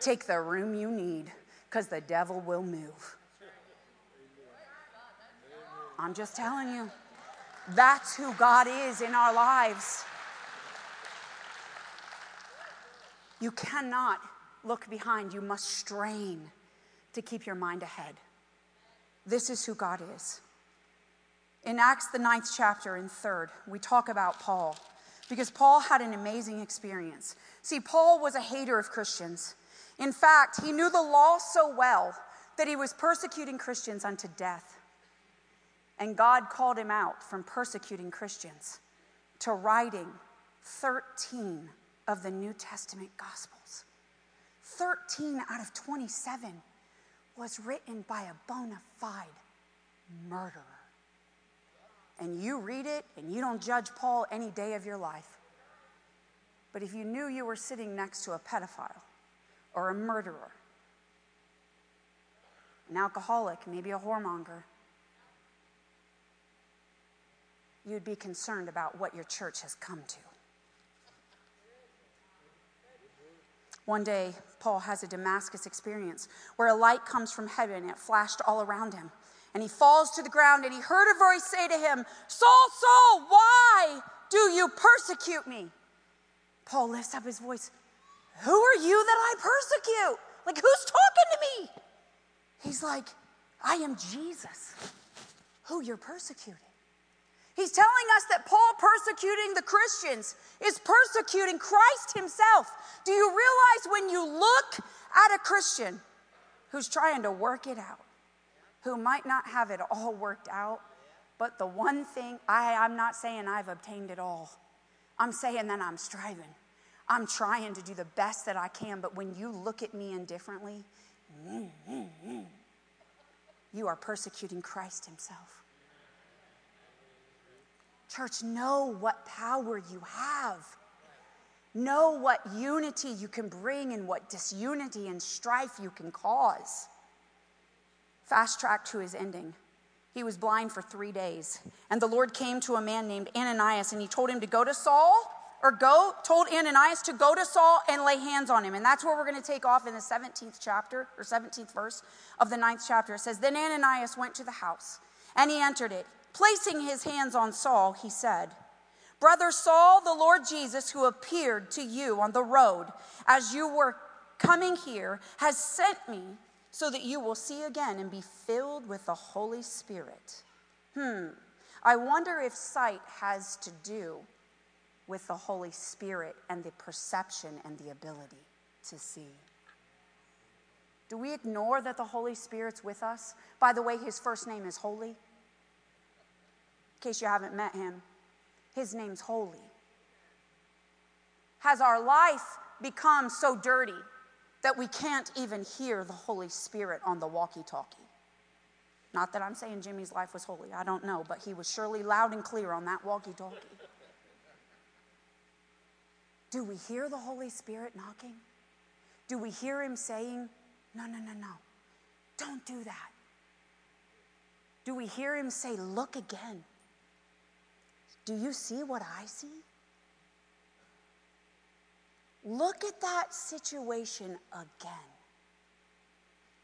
Take the room you need because the devil will move. I'm just telling you. That's who God is in our lives. You cannot look behind, you must strain to keep your mind ahead. This is who God is. In Acts, the ninth chapter, in third, we talk about Paul because Paul had an amazing experience. See, Paul was a hater of Christians. In fact, he knew the law so well that he was persecuting Christians unto death. And God called him out from persecuting Christians to writing 13 of the New Testament Gospels. 13 out of 27 was written by a bona fide murderer. And you read it and you don't judge Paul any day of your life. But if you knew you were sitting next to a pedophile or a murderer, an alcoholic, maybe a whoremonger, you'd be concerned about what your church has come to. One day, Paul has a Damascus experience where a light comes from heaven and it flashed all around him. And he falls to the ground and he heard a voice say to him, Saul, Saul, why do you persecute me? Paul lifts up his voice, Who are you that I persecute? Like, who's talking to me? He's like, I am Jesus, who you're persecuting. He's telling us that Paul persecuting the Christians is persecuting Christ himself. Do you realize when you look at a Christian who's trying to work it out, who might not have it all worked out, but the one thing I, I'm not saying I've obtained it all, I'm saying that I'm striving. I'm trying to do the best that I can, but when you look at me indifferently, mm, mm, mm, you are persecuting Christ Himself. Church, know what power you have. Know what unity you can bring and what disunity and strife you can cause. Fast track to his ending. He was blind for three days. And the Lord came to a man named Ananias and he told him to go to Saul or go, told Ananias to go to Saul and lay hands on him. And that's where we're going to take off in the 17th chapter or 17th verse of the 9th chapter. It says, Then Ananias went to the house and he entered it. Placing his hands on Saul, he said, Brother Saul, the Lord Jesus, who appeared to you on the road as you were coming here, has sent me so that you will see again and be filled with the Holy Spirit. Hmm. I wonder if sight has to do with the Holy Spirit and the perception and the ability to see. Do we ignore that the Holy Spirit's with us? By the way, his first name is Holy. In case you haven't met him, his name's holy. Has our life become so dirty that we can't even hear the Holy Spirit on the walkie talkie? Not that I'm saying Jimmy's life was holy, I don't know, but he was surely loud and clear on that walkie talkie. Do we hear the Holy Spirit knocking? Do we hear him saying, No, no, no, no, don't do that? Do we hear him say, Look again? Do you see what I see? Look at that situation again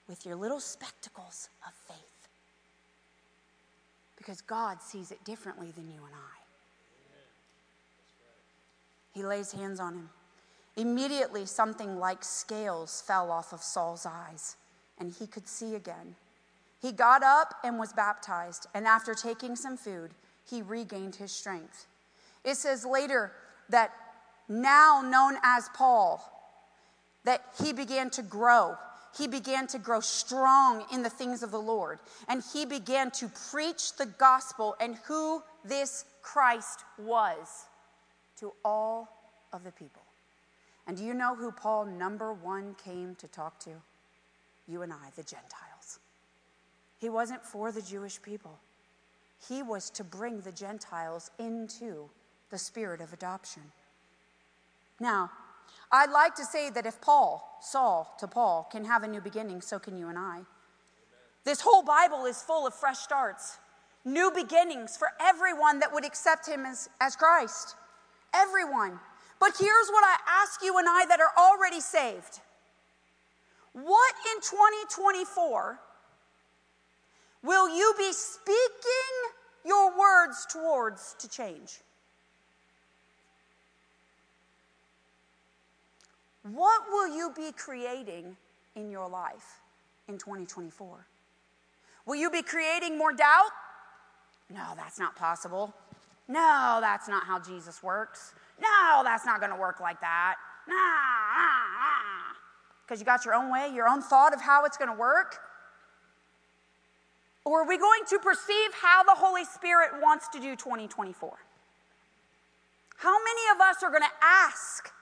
with your little spectacles of faith. Because God sees it differently than you and I. He lays hands on him. Immediately, something like scales fell off of Saul's eyes, and he could see again. He got up and was baptized, and after taking some food, he regained his strength. It says later that now known as Paul, that he began to grow. He began to grow strong in the things of the Lord. And he began to preach the gospel and who this Christ was to all of the people. And do you know who Paul, number one, came to talk to? You and I, the Gentiles. He wasn't for the Jewish people. He was to bring the Gentiles into the spirit of adoption. Now, I'd like to say that if Paul, Saul to Paul, can have a new beginning, so can you and I. This whole Bible is full of fresh starts, new beginnings for everyone that would accept him as, as Christ. Everyone. But here's what I ask you and I that are already saved. What in 2024 will you be speaking your words towards to change? What will you be creating in your life in 2024? Will you be creating more doubt? No, that's not possible. No, that's not how Jesus works. No, that's not going to work like that. Nah, nah, nah. Because you got your own way, your own thought of how it's going to work. Or are we going to perceive how the Holy Spirit wants to do 2024? How many of us are going to ask,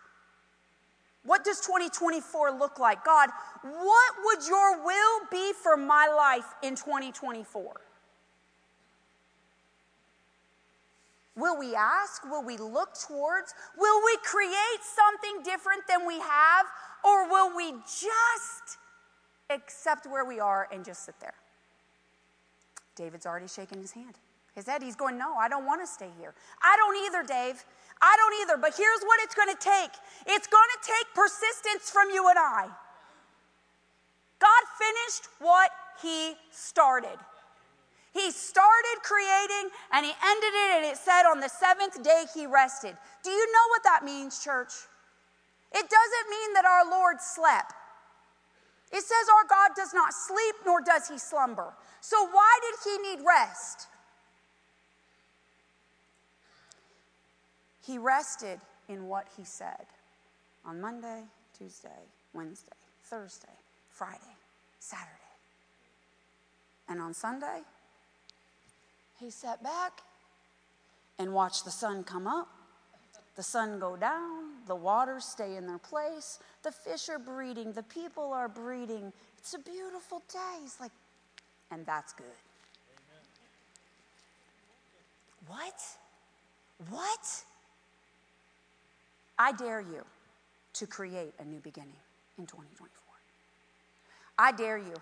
What does 2024 look like? God, what would your will be for my life in 2024? Will we ask? Will we look towards? Will we create something different than we have? Or will we just accept where we are and just sit there? David's already shaking his hand. His head, he's going, No, I don't want to stay here. I don't either, Dave. I don't either. But here's what it's going to take it's going to take persistence from you and I. God finished what he started. He started creating and he ended it, and it said on the seventh day he rested. Do you know what that means, church? It doesn't mean that our Lord slept. It says our God does not sleep, nor does he slumber. So, why did he need rest? He rested in what he said on Monday, Tuesday, Wednesday, Thursday, Friday, Saturday. And on Sunday, he sat back and watched the sun come up The sun go down, the waters stay in their place, the fish are breeding, the people are breeding. It's a beautiful day. He's like, and that's good. What? What? I dare you to create a new beginning in 2024. I dare you.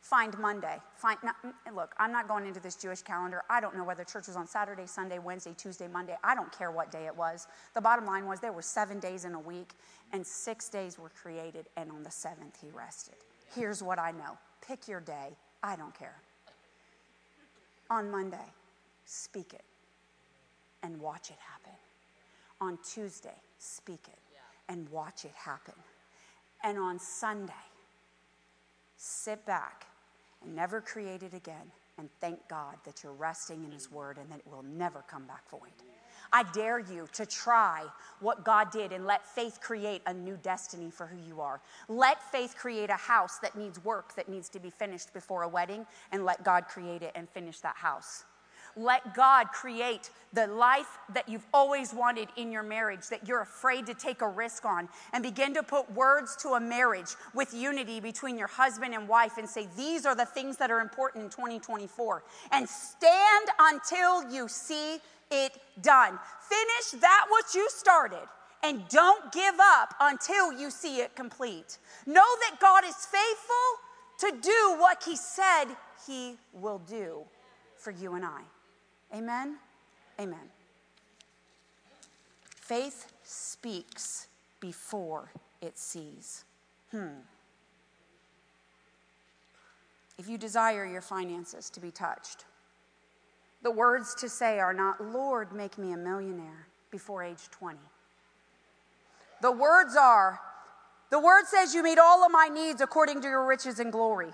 Find Monday. Find not, look, I'm not going into this Jewish calendar. I don't know whether church was on Saturday, Sunday, Wednesday, Tuesday, Monday. I don't care what day it was. The bottom line was there were seven days in a week, and six days were created, and on the seventh he rested. Here's what I know pick your day. I don't care. On Monday, speak it and watch it happen. On Tuesday, speak it and watch it happen. And on Sunday, sit back and never create it again and thank God that you're resting in His mm. Word and that it will never come back void. I dare you to try what God did and let faith create a new destiny for who you are. Let faith create a house that needs work that needs to be finished before a wedding, and let God create it and finish that house. Let God create the life that you've always wanted in your marriage, that you're afraid to take a risk on, and begin to put words to a marriage with unity between your husband and wife and say, These are the things that are important in 2024. And stand until you see it done. Finish that what you started. And don't give up until you see it complete. Know that God is faithful to do what He said He will do for you and I. Amen? Amen. Faith speaks before it sees. Hmm. If you desire your finances to be touched, the words to say are not, Lord, make me a millionaire before age 20. The words are, the word says, You meet all of my needs according to your riches and glory.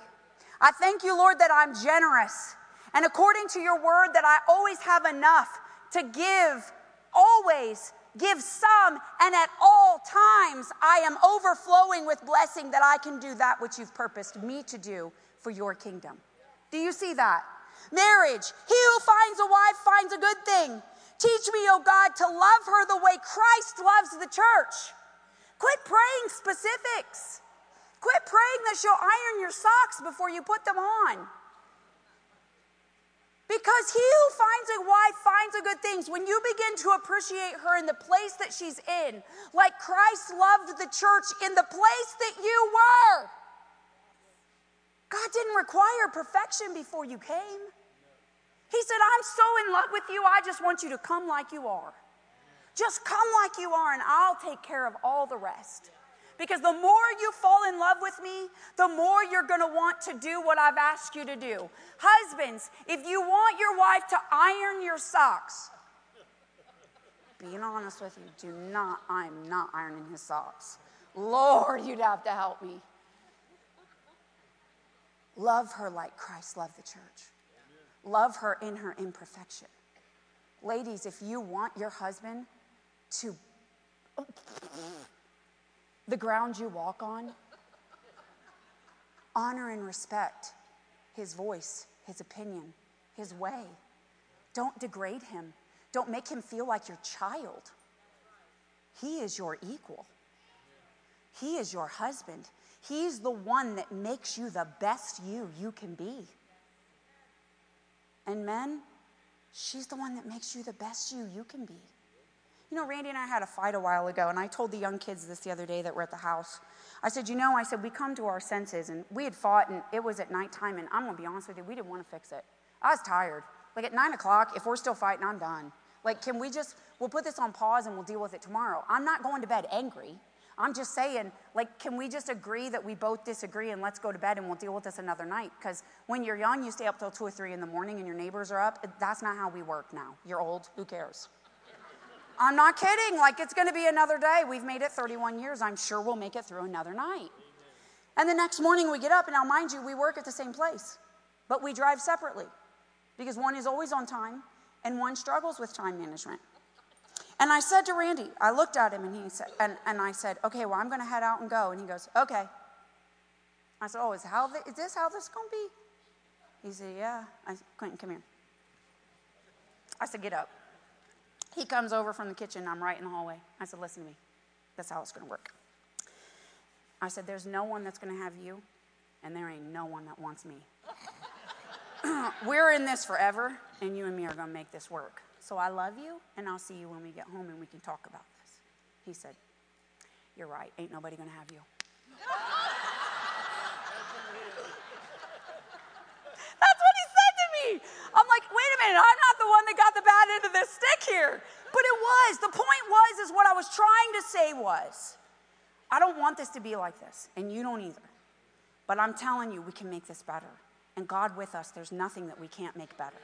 I thank you, Lord, that I'm generous and according to your word, that I always have enough to give, always give some, and at all times I am overflowing with blessing that I can do that which you've purposed me to do for your kingdom. Do you see that? Marriage, he who finds a wife finds a good thing. Teach me, O oh God, to love her the way Christ loves the church. Quit praying specifics. Quit praying that she'll iron your socks before you put them on. Because he who finds a wife finds a good thing. When you begin to appreciate her in the place that she's in, like Christ loved the church in the place that you were. God didn't require perfection before you came. He said, I'm so in love with you, I just want you to come like you are. Just come like you are, and I'll take care of all the rest. Because the more you fall in love with me, the more you're to want to do what I've asked you to do. Husbands, if you want your wife to iron your socks, being honest with you, do not, I'm not ironing his socks. Lord, you'd have to help me. Love her like Christ loved the church. Love her in her imperfection. Ladies, if you want your husband to the ground you walk on. Honor and respect his voice, his opinion, his way. Don't degrade him. Don't make him feel like your child. He is your equal. He is your husband. He's the one that makes you the best you you can be. And men, she's the one that makes you the best you you can be. You know, Randy and I had a fight a while ago, and I told the young kids this the other day that were at the house. I said, You know, I said, we come to our senses, and we had fought, and it was at nighttime, and I'm gonna be honest with you, we didn't wanna fix it. I was tired. Like at nine o'clock, if we're still fighting, I'm done. Like, can we just, we'll put this on pause and we'll deal with it tomorrow. I'm not going to bed angry. I'm just saying, like, can we just agree that we both disagree and let's go to bed and we'll deal with this another night? Because when you're young, you stay up till two or three in the morning and your neighbors are up. That's not how we work now. You're old, who cares? I'm not kidding. Like it's going to be another day. We've made it 31 years. I'm sure we'll make it through another night. And the next morning we get up, and now, mind you, we work at the same place, but we drive separately because one is always on time and one struggles with time management. And I said to Randy, I looked at him and he said, and, and I said, okay, well, I'm going to head out and go. And he goes, okay. I said, oh, is, how is this how this going to be? He said, yeah. I said, Quentin, come here. I said, get up. He comes over from the kitchen. I'm right in the hallway. I said, Listen to me. That's how it's going to work. I said, There's no one that's going to have you, and there ain't no one that wants me. We're in this forever, and you and me are going to make this work. So I love you, and I'll see you when we get home and we can talk about this. He said, You're right. Ain't nobody going to have you. That's what he said to me. I'm like, wait a minute, I'm not the one that got the bad end of this stick here. But it was. The point was, is what I was trying to say was, I don't want this to be like this, and you don't either. But I'm telling you, we can make this better. And God with us, there's nothing that we can't make better.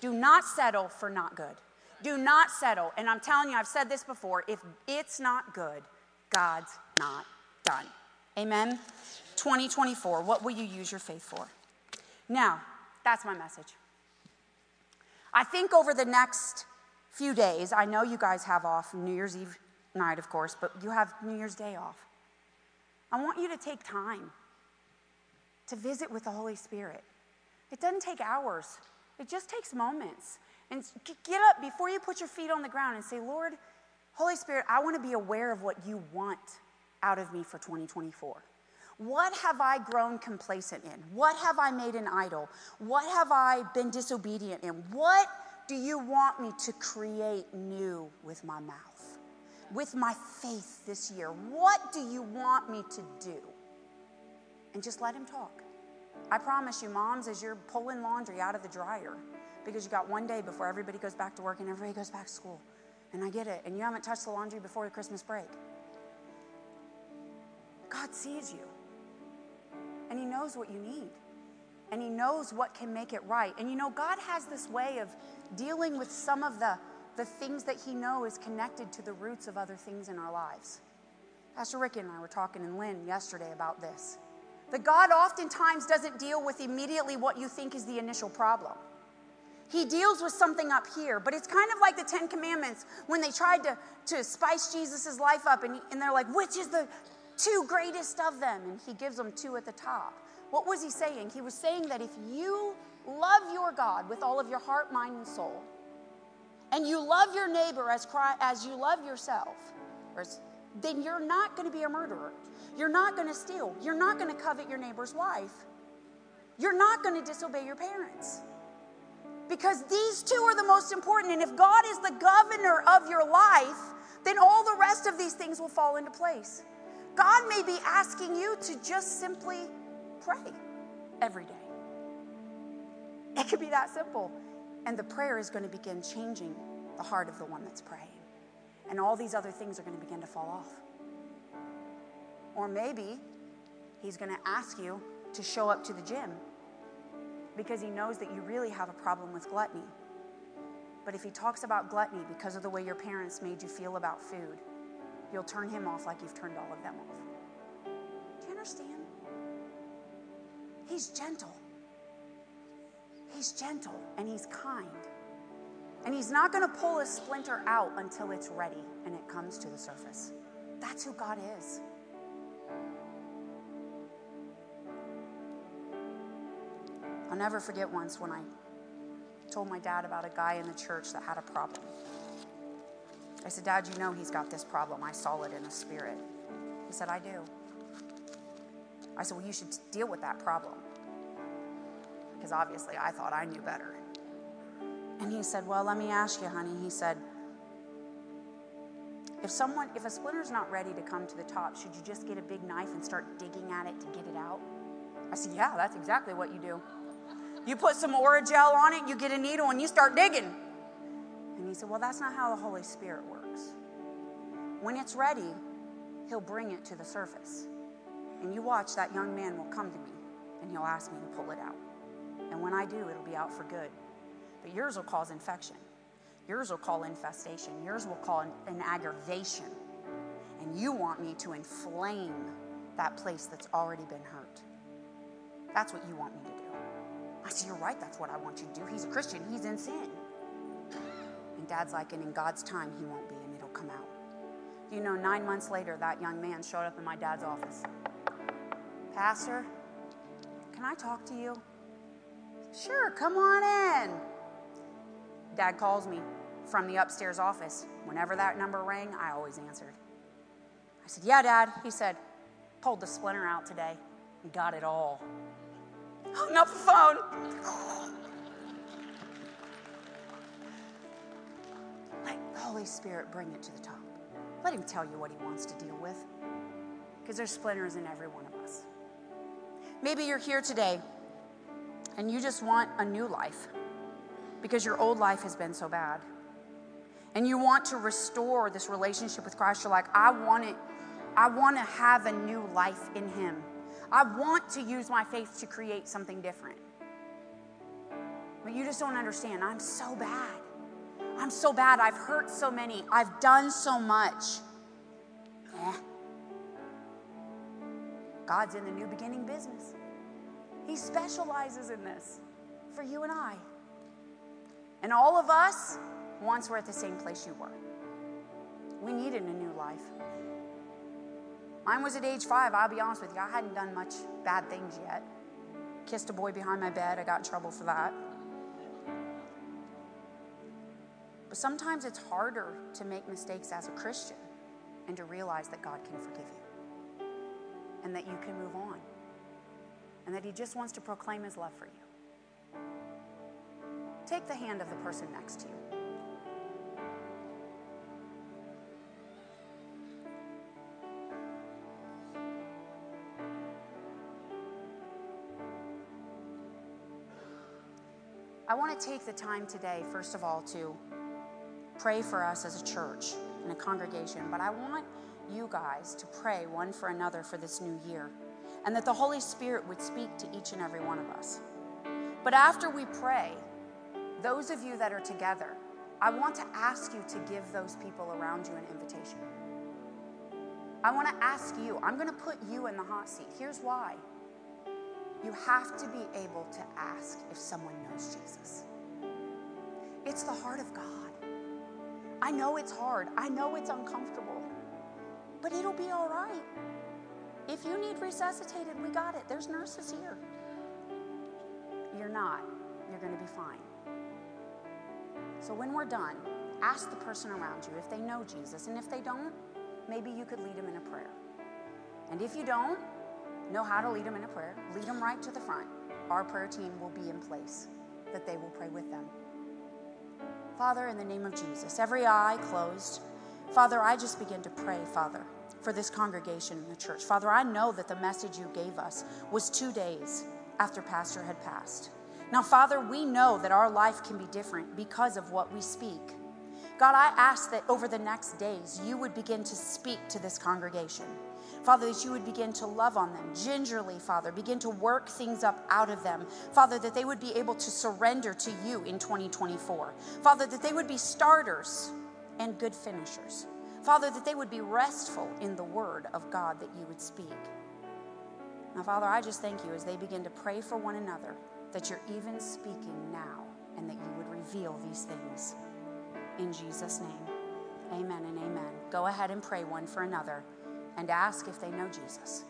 Do not settle for not good. Do not settle. And I'm telling you, I've said this before if it's not good, God's not done. Amen? 2024, what will you use your faith for? Now, that's my message. I think over the next few days, I know you guys have off New Year's Eve night, of course, but you have New Year's Day off. I want you to take time to visit with the Holy Spirit. It doesn't take hours, it just takes moments. And get up before you put your feet on the ground and say, Lord, Holy Spirit, I want to be aware of what you want out of me for 2024. What have I grown complacent in? What have I made an idol? What have I been disobedient in? What do you want me to create new with my mouth, with my faith this year? What do you want me to do? And just let him talk. I promise you, moms, as you're pulling laundry out of the dryer, because you got one day before everybody goes back to work and everybody goes back to school. And I get it. And you haven't touched the laundry before the Christmas break. God sees you. And He knows what you need. And He knows what can make it right. And you know, God has this way of dealing with some of the, the things that He knows is connected to the roots of other things in our lives. Pastor Rick and I were talking in Lynn yesterday about this. That God oftentimes doesn't deal with immediately what you think is the initial problem. He deals with something up here, but it's kind of like the Ten Commandments when they tried to, to spice Jesus' life up, and, and they're like, which is the two greatest of them? And he gives them two at the top. What was he saying? He was saying that if you love your God with all of your heart, mind, and soul, and you love your neighbor as, as you love yourself, then you're not going to be a murderer. You're not going to steal. You're not going to covet your neighbor's wife. You're not going to disobey your parents. Because these two are the most important. And if God is the governor of your life, then all the rest of these things will fall into place. God may be asking you to just simply pray every day. It could be that simple. And the prayer is going to begin changing the heart of the one that's praying. And all these other things are going to begin to fall off. Or maybe he's going to ask you to show up to the gym because he knows that you really have a problem with gluttony. But if he talks about gluttony because of the way your parents made you feel about food, you'll turn him off like you've turned all of them off. Do you understand? He's gentle. He's gentle and he's kind. And he's not going to pull a splinter out until it's ready and it comes to the surface. That's who God is. I'll never forget once when I told my dad about a guy in the church that had a problem. I said, Dad, you know he's got this problem. I saw it in the spirit. He said, I do. I said, Well, you should deal with that problem. Because obviously I thought I knew better. And he said, Well, let me ask you, honey. He said, if someone, if a splinter's not ready to come to the top, should you just get a big knife and start digging at it to get it out? I said, Yeah, that's exactly what you do. You put some Orajel on it, you get a needle, and you start digging. And he said, Well, that's not how the Holy Spirit works. When it's ready, he'll bring it to the surface. And you watch, that young man will come to me and he'll ask me to pull it out. And when I do, it'll be out for good. But yours will cause infection. Yours will call infestation. Yours will call an, an aggravation. And you want me to inflame that place that's already been hurt. That's what you want me to do. I said, You're right, that's what I want you to do. He's a Christian, he's in sin. And dad's like, And in God's time, he won't be, and it'll come out. You know, nine months later, that young man showed up in my dad's office. Pastor, can I talk to you? Sure, come on in. Dad calls me from the upstairs office. Whenever that number rang, I always answered. I said, Yeah, Dad. He said, Pulled the splinter out today and got it all. Hung up the phone. Let the Holy Spirit bring it to the top. Let Him tell you what He wants to deal with. Because there's splinters in every one of us. Maybe you're here today and you just want a new life because your old life has been so bad. And you want to restore this relationship with Christ. You're like, I want it. I want to have a new life in Him. I want to use my faith to create something different. But you just don't understand. I'm so bad. I'm so bad. I've hurt so many. I've done so much. Eh. God's in the new beginning business. He specializes in this for you and I. And all of us, once were at the same place you were. We needed a new life. Mine was at age five, I'll be honest with you. I hadn't done much bad things yet. Kissed a boy behind my bed, I got in trouble for that. But sometimes it's harder to make mistakes as a Christian and to realize that God can forgive you and that you can move on and that He just wants to proclaim His love for you. Take the hand of the person next to you. I want to take the time today, first of all, to pray for us as a church and a congregation, but I want you guys to pray one for another for this new year and that the Holy Spirit would speak to each and every one of us. But after we pray, those of you that are together, I want to ask you to give those people around you an invitation. I want to ask you, I'm going to put you in the hot seat. Here's why. You have to be able to ask if someone knows Jesus. It's the heart of God. I know it's hard, I know it's uncomfortable, but it'll be all right. If you need resuscitated, we got it. There's nurses here. You're not. You're going to be fine. So when we're done, ask the person around you if they know Jesus. And if they don't, maybe you could lead them in a prayer. And if you don't know how to lead them in a prayer, lead them right to the front. Our prayer team will be in place that they will pray with them. Father, in the name of Jesus, every eye closed. Father, I just begin to pray, Father for this congregation in the church. Father, I know that the message you gave us was two days after Pastor had passed. Now, Father, we know that our life can be different because of what we speak. God, I ask that over the next days, you would begin to speak to this congregation. Father, that you would begin to love on them gingerly, Father, begin to work things up out of them. Father, that they would be able to surrender to you in 2024. Father, that they would be starters and good finishers. Father, that they would be restful in the word of God that you would speak. Now, Father, I just thank you as they begin to pray for one another that you're even speaking now and that you would reveal these things. In Jesus' name, amen and amen. Go ahead and pray one for another and ask if they know Jesus.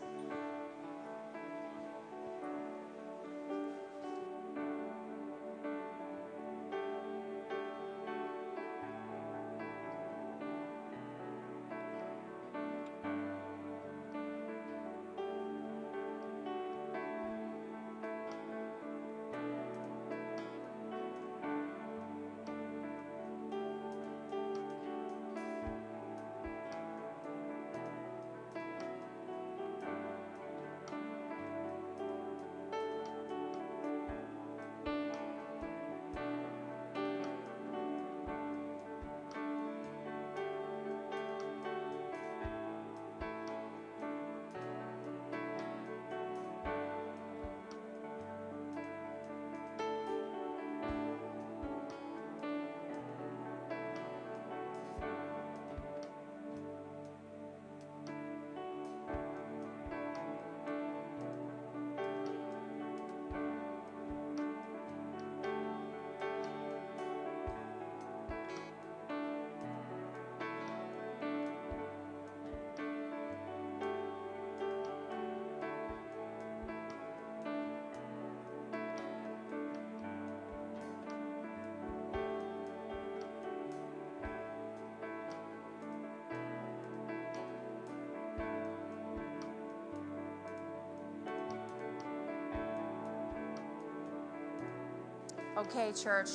Okay, church.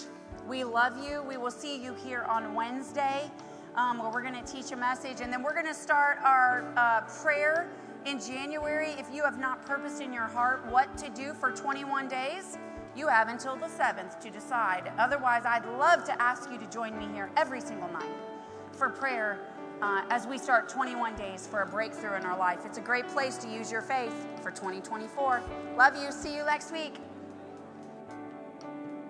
We love you. We will see you here on Wednesday, um, where we're going to teach a message, and then we're going to start our uh, prayer in January. If you have not purposed in your heart what to do for 21 days, you have until the 7th to decide. Otherwise, I'd love to ask you to join me here every single night for prayer uh, as we start 21 days for a breakthrough in our life. It's a great place to use your faith for 2024. Love you. See you next week.